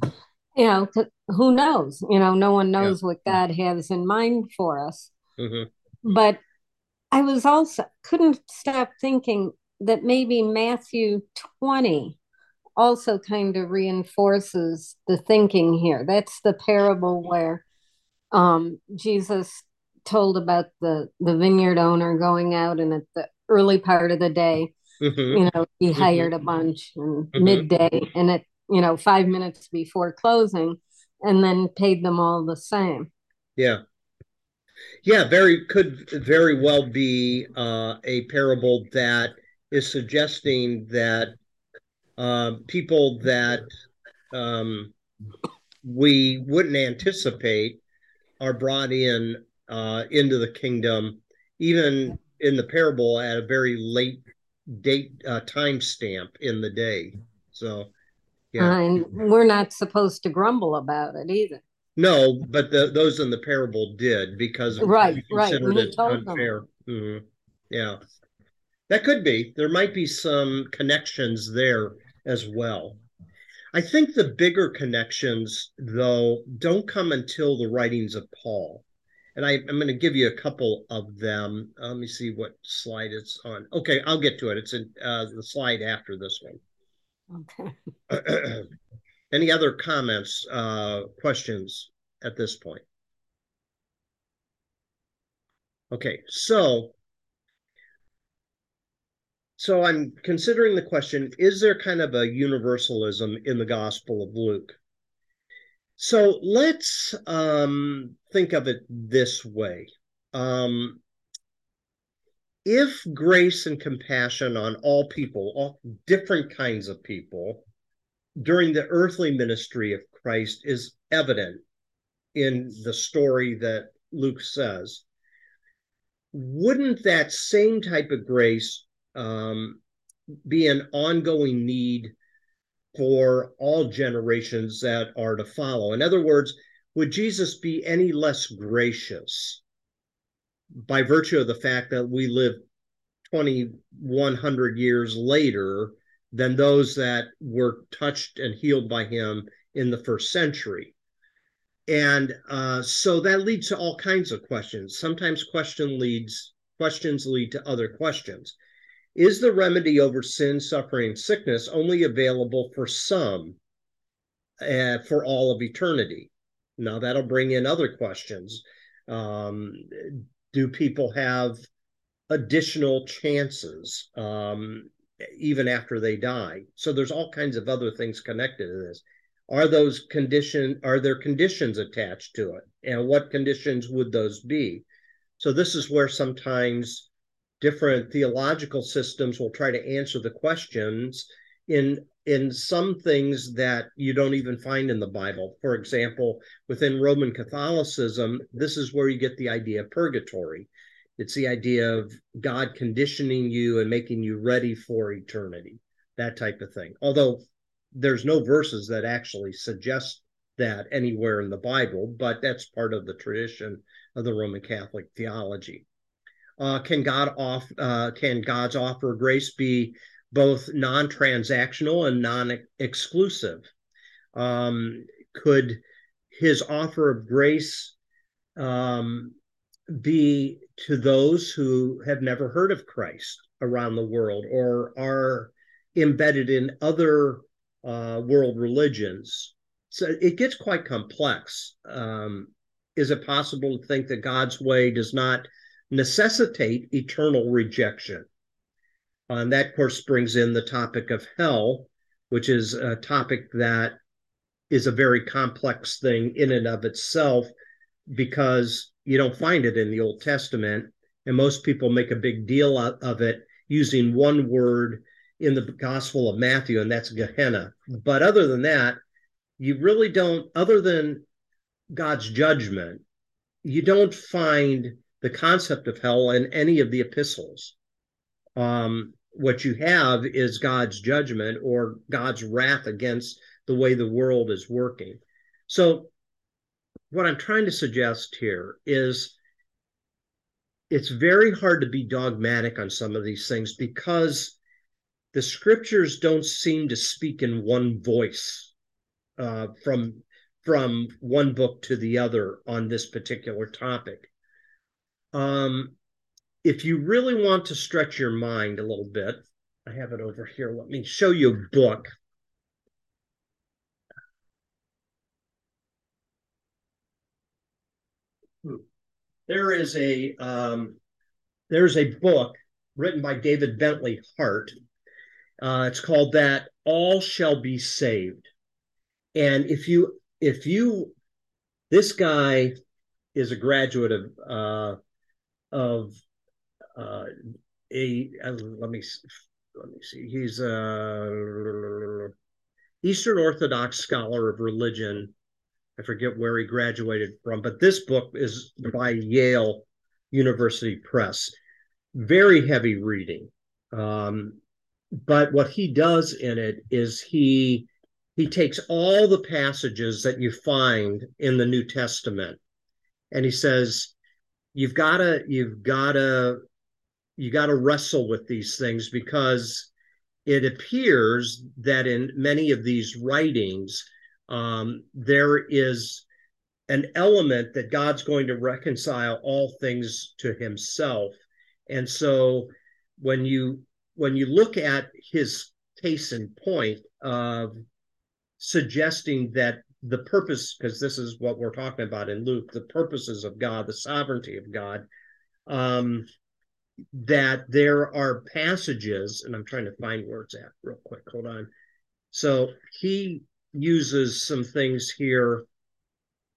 Mm-hmm. You know, who knows? You know, no one knows what God has in mind for us. Mm-hmm. But I was also couldn't stop thinking that maybe Matthew 20 also kind of reinforces the thinking here. That's the parable where um, Jesus told about the the vineyard owner going out and at the early part of the day, mm-hmm. you know, he mm-hmm. hired a bunch and mm-hmm. midday and at you know five minutes before closing, and then paid them all the same. Yeah. Yeah, very could very well be uh, a parable that is suggesting that uh, people that um, we wouldn't anticipate are brought in uh, into the kingdom, even in the parable at a very late date uh, time stamp in the day. So, yeah, and we're not supposed to grumble about it either. No, but the, those in the parable did because right, right. It unfair. Mm-hmm. Yeah, that could be. There might be some connections there as well. I think the bigger connections, though, don't come until the writings of Paul. And I, am going to give you a couple of them. Uh, let me see what slide it's on. Okay, I'll get to it. It's in uh, the slide after this one. Okay. Any other comments, uh, questions at this point? Okay, so so I'm considering the question is there kind of a universalism in the Gospel of Luke? So let's um, think of it this way. Um, if grace and compassion on all people, all different kinds of people, during the earthly ministry of Christ is evident in the story that Luke says, wouldn't that same type of grace um, be an ongoing need for all generations that are to follow. In other words, would Jesus be any less gracious by virtue of the fact that we live 2100 years later than those that were touched and healed by him in the first century? And uh, so that leads to all kinds of questions. Sometimes question leads questions lead to other questions. Is the remedy over sin, suffering, sickness only available for some uh, for all of eternity? Now, that'll bring in other questions. Um, do people have additional chances um, even after they die? So there's all kinds of other things connected to this. Are those condition are there conditions attached to it? And what conditions would those be? So this is where sometimes different theological systems will try to answer the questions in in some things that you don't even find in the Bible. For example, within Roman Catholicism, this is where you get the idea of purgatory. It's the idea of God conditioning you and making you ready for eternity, that type of thing. Although there's no verses that actually suggest that anywhere in the Bible, but that's part of the tradition of the Roman Catholic theology uh, can God off uh, can God's offer of grace be both non-transactional and non-exclusive? Um, could His offer of grace um, be to those who have never heard of Christ around the world or are embedded in other uh, world religions? So it gets quite complex. Um, is it possible to think that God's way does not necessitate eternal rejection. Uh, and that, of course, brings in the topic of hell, which is a topic that is a very complex thing in and of itself because you don't find it in the Old Testament. And most people make a big deal of it using one word in the Gospel of Matthew, and that's Gehenna. But other than that, you really don't, other than God's judgment, you don't find the concept of hell in any of the epistles. Um, what you have is God's judgment or God's wrath against the way the world is working. So, what I'm trying to suggest here is it's very hard to be dogmatic on some of these things because the scriptures don't seem to speak in one voice uh, from from one book to the other on this particular topic. Um, if you really want to stretch your mind a little bit, I have it over here. Let me show you a book. There is a um, there's a book written by David Bentley Hart. Uh, it's called "That All Shall Be Saved," and if you if you this guy is a graduate of uh, of uh, a uh, let me let me see. He's a Eastern Orthodox scholar of religion. I forget where he graduated from, but this book is by Yale University Press. very heavy reading. Um, but what he does in it is he he takes all the passages that you find in the New Testament and he says you've got to you've got to you got to wrestle with these things because it appears that in many of these writings um, there is an element that God's going to reconcile all things to himself. And so when you when you look at his case in point of suggesting that the purpose, because this is what we're talking about in Luke, the purposes of God, the sovereignty of God, um, that there are passages, and I'm trying to find it's at real quick. Hold on. So he uses some things here.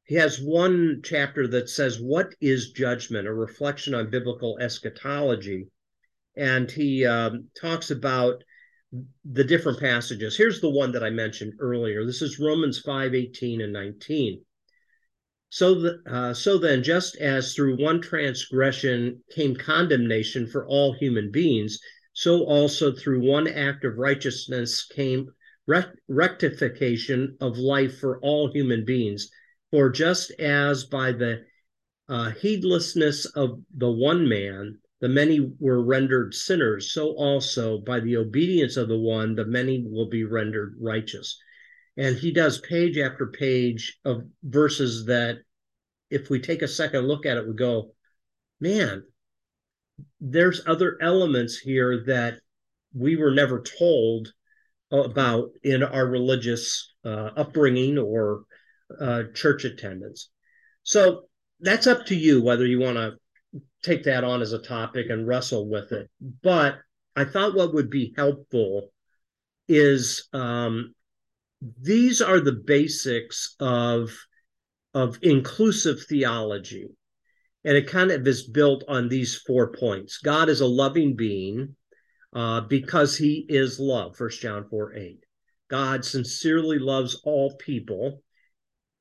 He has one chapter that says, What is judgment? A reflection on biblical eschatology and he um, talks about the different passages. Here's the one that I mentioned earlier. This is Romans 5 18 and 19. So, the, uh, so then, just as through one transgression came condemnation for all human beings, so also through one act of righteousness came rect- rectification of life for all human beings. For just as by the uh, heedlessness of the one man, the many were rendered sinners, so also by the obedience of the one, the many will be rendered righteous. And he does page after page of verses that, if we take a second look at it, we go, man, there's other elements here that we were never told about in our religious uh, upbringing or uh, church attendance. So that's up to you whether you want to take that on as a topic and wrestle with it. But I thought what would be helpful is um, these are the basics of of inclusive theology, and it kind of is built on these four points. God is a loving being uh, because He is love. First John four eight. God sincerely loves all people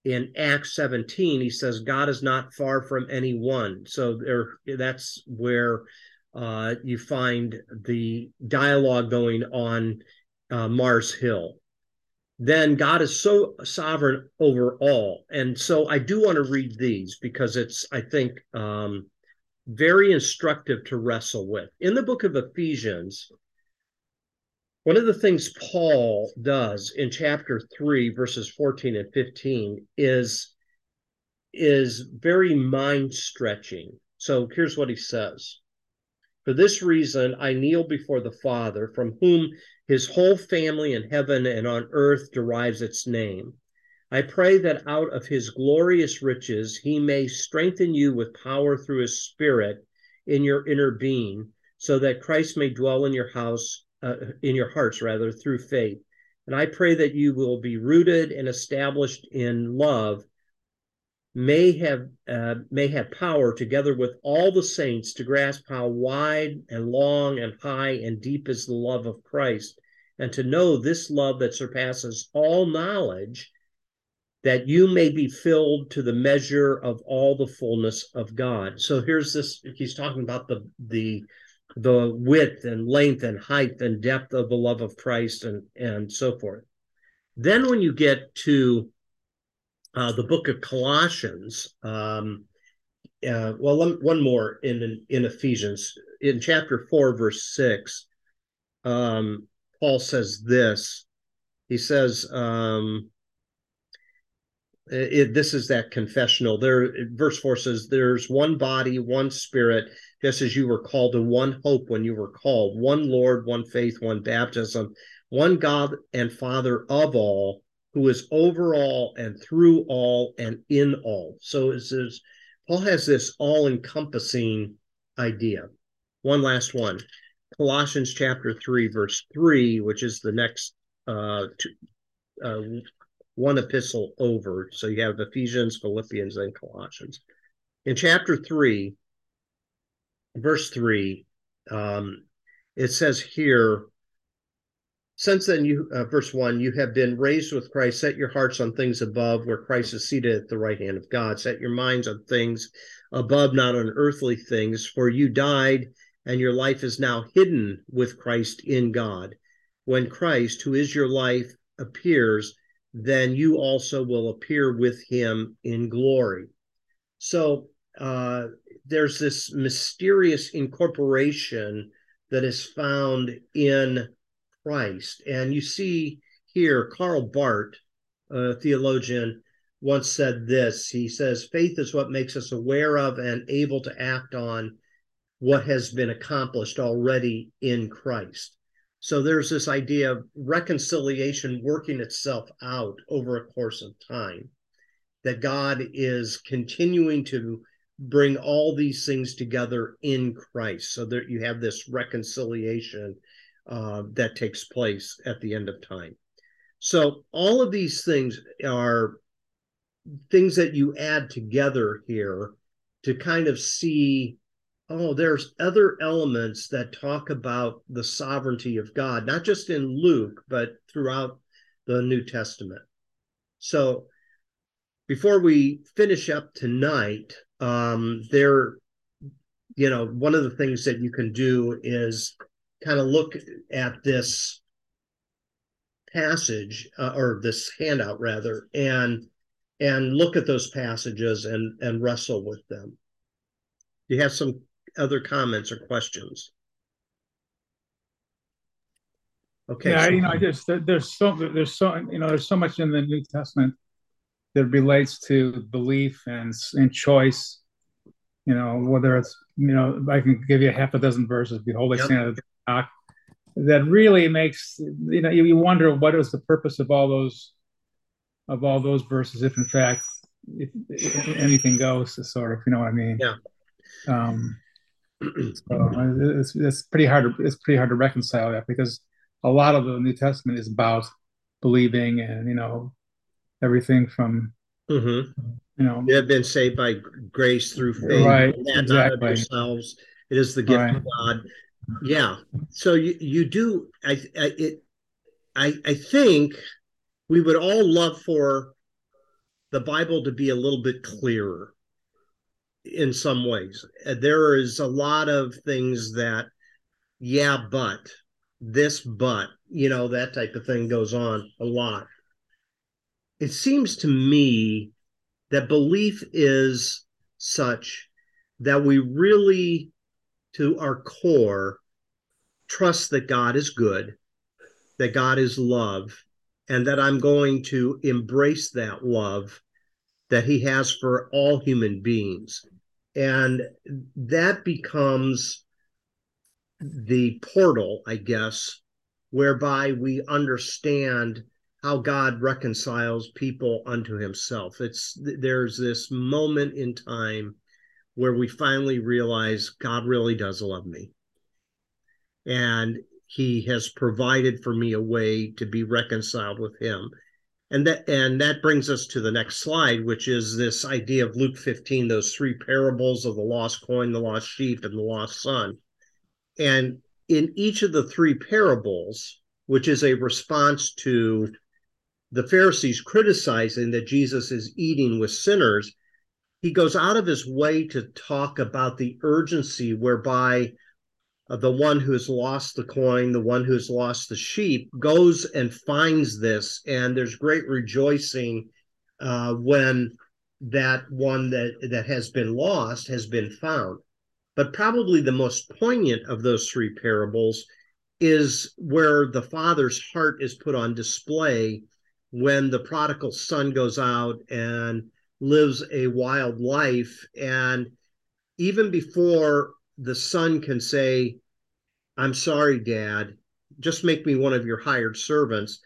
in Acts 17, he says, God is not far from anyone. So there, that's where uh, you find the dialogue going on uh, Mars Hill. Then God is so sovereign over all. And so I do want to read these because it's, I think, um, very instructive to wrestle with. In the book of Ephesians, one of the things Paul does in chapter 3 verses 14 and 15 is is very mind stretching. So here's what he says. For this reason I kneel before the Father from whom his whole family in heaven and on earth derives its name. I pray that out of his glorious riches he may strengthen you with power through his spirit in your inner being so that Christ may dwell in your house uh, in your hearts rather through faith. And I pray that you will be rooted and established in love, may have uh, may have power together with all the saints to grasp how wide and long and high and deep is the love of Christ, and to know this love that surpasses all knowledge, that you may be filled to the measure of all the fullness of God. So here's this. He's talking about the the the width and length and height and depth of the love of Christ and and so forth. Then when you get to uh, the book of Colossians, um, uh, well, one more in in Ephesians in chapter four, verse six, um, Paul says this. He says, um, it, this is that confessional. There, verse four says, "There's one body, one spirit." Just as you were called to one hope when you were called, one Lord, one faith, one baptism, one God and Father of all, who is over all and through all and in all. So it says Paul has this all-encompassing idea. One last one. Colossians chapter 3, verse 3, which is the next uh, two, uh, one epistle over. So you have Ephesians, Philippians, and Colossians. In chapter 3, verse 3, um, it says here, since then you uh, verse 1 you have been raised with christ set your hearts on things above where christ is seated at the right hand of god set your minds on things above not on earthly things for you died and your life is now hidden with Christ in God. When Christ, who is your life, appears, then you also will appear with him in glory. So uh, there's this mysterious incorporation that is found in Christ. And you see here, Karl Barth, a theologian, once said this. He says, Faith is what makes us aware of and able to act on what has been accomplished already in Christ. So there's this idea of reconciliation working itself out over a course of time, that God is continuing to bring all these things together in Christ so that you have this reconciliation uh, that takes place at the end of time. So all of these things are things that you add together here to kind of see oh there's other elements that talk about the sovereignty of God not just in Luke but throughout the New Testament. So before we finish up tonight um, there, you know, one of the things that you can do is kind of look at this passage uh, or this handout rather, and and look at those passages and and wrestle with them. Do you have some other comments or questions? Okay. Yeah, so, you know, I just there's so there's so you know there's so much in the New Testament that relates to belief and, and choice. You know, whether it's, you know, I can give you a half a dozen verses, behold, I yep. stand at the dock, that really makes, you know, you, wonder what is the purpose of all those, of all those verses, if in fact, if, if anything goes, sort of, you know what I mean? Yeah. Um, so it's, it's pretty hard to, it's pretty hard to reconcile that because a lot of the New Testament is about believing and, you know, everything from mm-hmm. you know. They have been saved by grace through faith. Right exactly. ourselves it is the gift right. of god. Yeah. So you you do i i it i i think we would all love for the bible to be a little bit clearer in some ways. There is a lot of things that yeah but this but you know that type of thing goes on a lot it seems to me that belief is such that we really, to our core, trust that God is good, that God is love, and that I'm going to embrace that love that He has for all human beings. And that becomes the portal, I guess, whereby we understand how God reconciles people unto himself. It's there's this moment in time where we finally realize God really does love me. And he has provided for me a way to be reconciled with him. And that and that brings us to the next slide, which is this idea of Luke 15, those three parables of the lost coin, the lost sheep, and the lost son. And in each of the three parables, which is a response to the Pharisees criticizing that Jesus is eating with sinners, he goes out of his way to talk about the urgency whereby uh, the one who has lost the coin, the one who has lost the sheep, goes and finds this, and there's great rejoicing uh, when that one that that has been lost has been found. But probably the most poignant of those three parables is where the father's heart is put on display when the prodigal son goes out and lives a wild life. And even before the son can say, I'm sorry, dad, just make me one of your hired servants,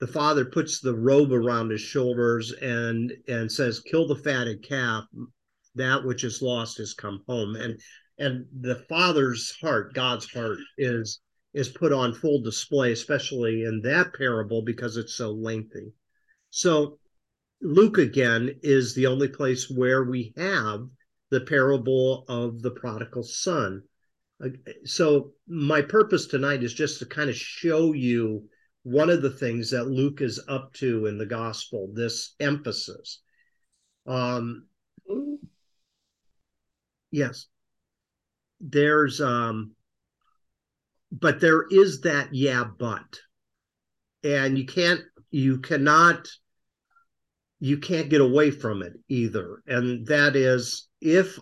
the father puts the robe around his shoulders and and says, Kill the fatted calf, that which is lost has come home. And and the father's heart, God's heart, is is put on full display, especially in that parable because it's so lengthy. So, Luke again is the only place where we have the parable of the prodigal son. So, my purpose tonight is just to kind of show you one of the things that Luke is up to in the gospel, this emphasis. Um, yes. there's um but there is that yeah but. And you can't you cannot you can't get away from it either. And that is if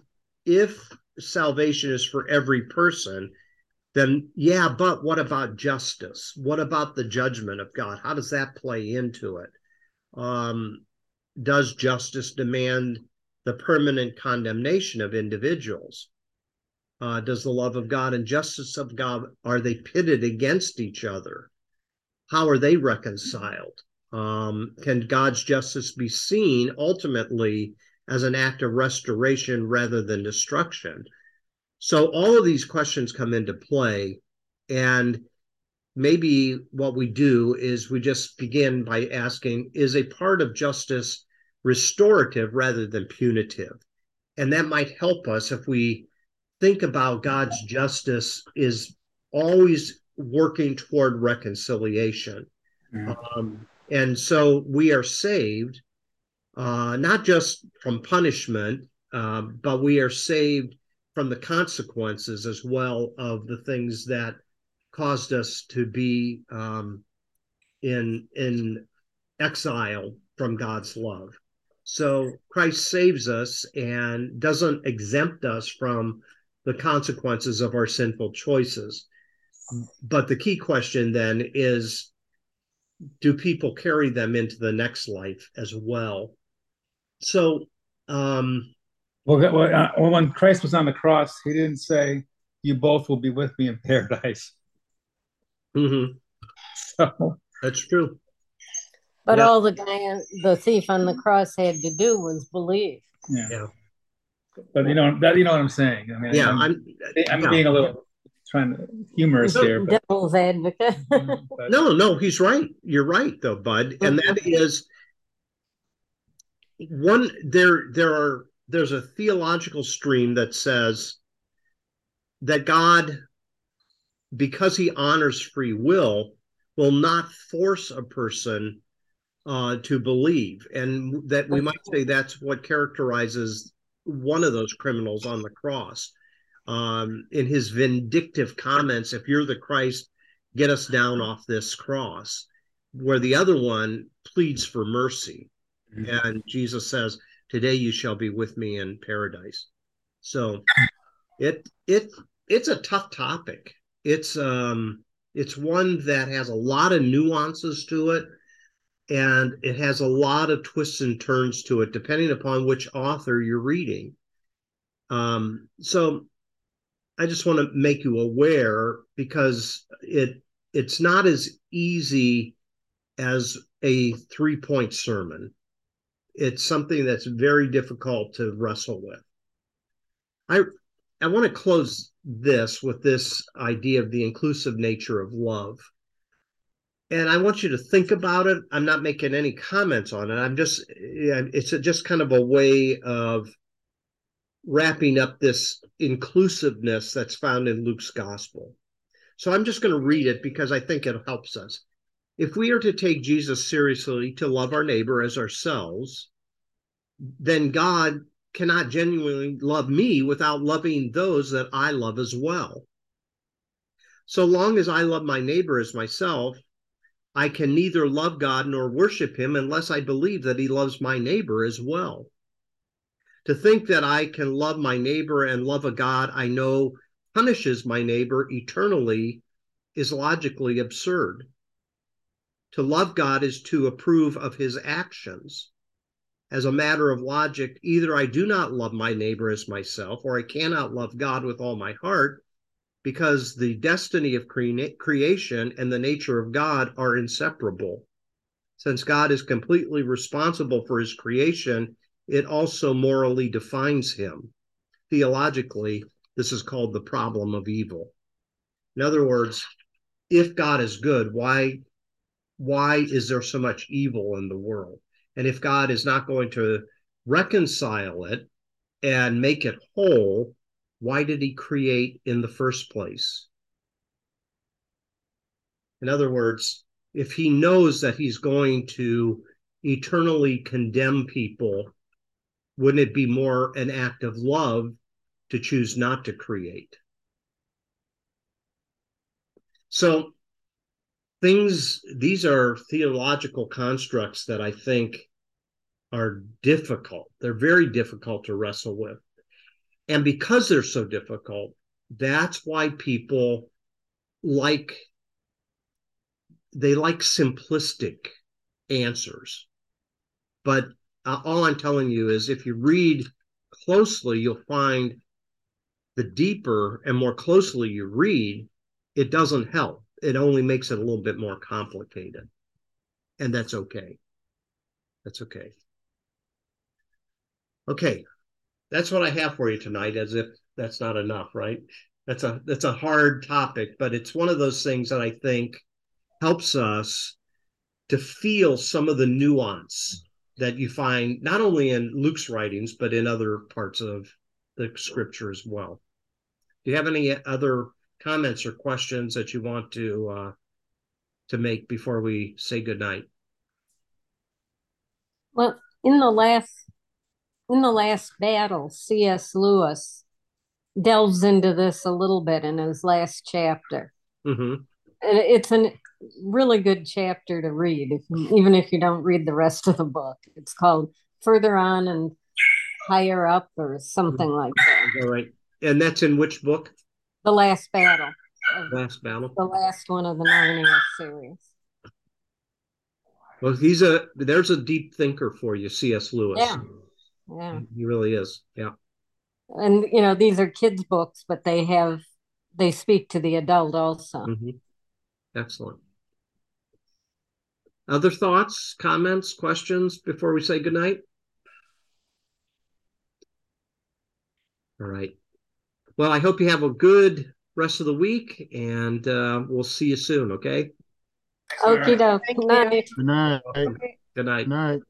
if salvation is for every person then yeah but what about justice? What about the judgment of god? How does that play into it? Um does justice demand the permanent condemnation of individuals uh, does the love of God and justice of God are they pitted against each other? How are they reconciled? Um, can God's justice be seen ultimately as an act of restoration rather than destruction? So all of these questions come into play, and maybe what we do is we just begin by asking: Is a part of justice restorative rather than punitive? And that might help us if we think about God's justice is always working toward reconciliation. Mm-hmm. Um, and so we are saved uh, not just from punishment, um, but we are saved from the consequences as well of the things that caused us to be um, in in exile from God's love. So Christ saves us and doesn't exempt us from the consequences of our sinful choices. But the key question then is do people carry them into the next life as well? So, um, well, uh, when Christ was on the cross, he didn't say, You both will be with me in paradise. Mm-hmm. So, That's true. But yeah. all the guy, the thief on the cross had to do was believe. Yeah. yeah. But you know that you know what I'm saying. I mean, yeah, I'm, I'm, I'm yeah. being a little trying to humorous here. But, Devil's advocate. but, no, no, he's right. You're right, though, Bud, and that is one. There, there are. There's a theological stream that says that God, because He honors free will, will not force a person uh, to believe, and that we might say that's what characterizes one of those criminals on the cross. Um, in his vindictive comments, if you're the Christ, get us down off this cross, where the other one pleads for mercy. Mm-hmm. And Jesus says, Today you shall be with me in paradise. So it it it's a tough topic. It's um it's one that has a lot of nuances to it and it has a lot of twists and turns to it depending upon which author you're reading. Um, so i just want to make you aware because it it's not as easy as a three point sermon. It's something that's very difficult to wrestle with. I i want to close this with this idea of the inclusive nature of love and I want you to think about it. I'm not making any comments on it. I'm just, it's a, just kind of a way of wrapping up this inclusiveness that's found in Luke's gospel. So I'm just going to read it because I think it helps us. If we are to take Jesus seriously to love our neighbor as ourselves, then God cannot genuinely love me without loving those that I love as well. So long as I love my neighbor as myself, I can neither love God nor worship him unless I believe that he loves my neighbor as well. To think that I can love my neighbor and love a God I know punishes my neighbor eternally is logically absurd. To love God is to approve of his actions. As a matter of logic, either I do not love my neighbor as myself, or I cannot love God with all my heart, because the destiny of cre- creation and the nature of God are inseparable. Since God is completely responsible for his creation, it also morally defines him. Theologically, this is called the problem of evil. In other words, if God is good, why why is there so much evil in the world? And if God is not going to reconcile it and make it whole, why did he create in the first place? In other words, if he knows that he's going to eternally condemn people, wouldn't it be more an act of love to choose not to create? So things these are theological constructs that I think are difficult. They're very difficult to wrestle with. And because they're so difficult, that's why people like they like simplistic answers. But uh, all I'm telling you is if you read closely, you'll find the deeper and more closely you read, it doesn't help. It only makes it a little bit more complicated. And that's okay. That's okay. Okay. That's what I have for you tonight, as if that's not enough, right? That's a that's a hard topic, but it's one of those things that I think helps us to feel some of the nuance that you find not only in Luke's writings, but in other parts of the scripture as well. Do you have any other comments or questions that you want to uh, to make before we say goodnight? Well, in the last in the last battle, C.S. Lewis delves into this a little bit in his last chapter. Mm-hmm. It's a really good chapter to read, if, even if you don't read the rest of the book. It's called Further On and Higher Up or something like that. All right. And that's in which book? The Last Battle. Last Battle. The last one of the Narnia series. Well, he's a there's a deep thinker for you, C.S. Lewis. Yeah. Yeah. He really is. Yeah. And you know, these are kids' books, but they have they speak to the adult also. Mm-hmm. Excellent. Other thoughts, comments, questions before we say goodnight? All right. Well, I hope you have a good rest of the week and uh, we'll see you soon, okay? Okie doke. Good night. Good night. Good night. Good night.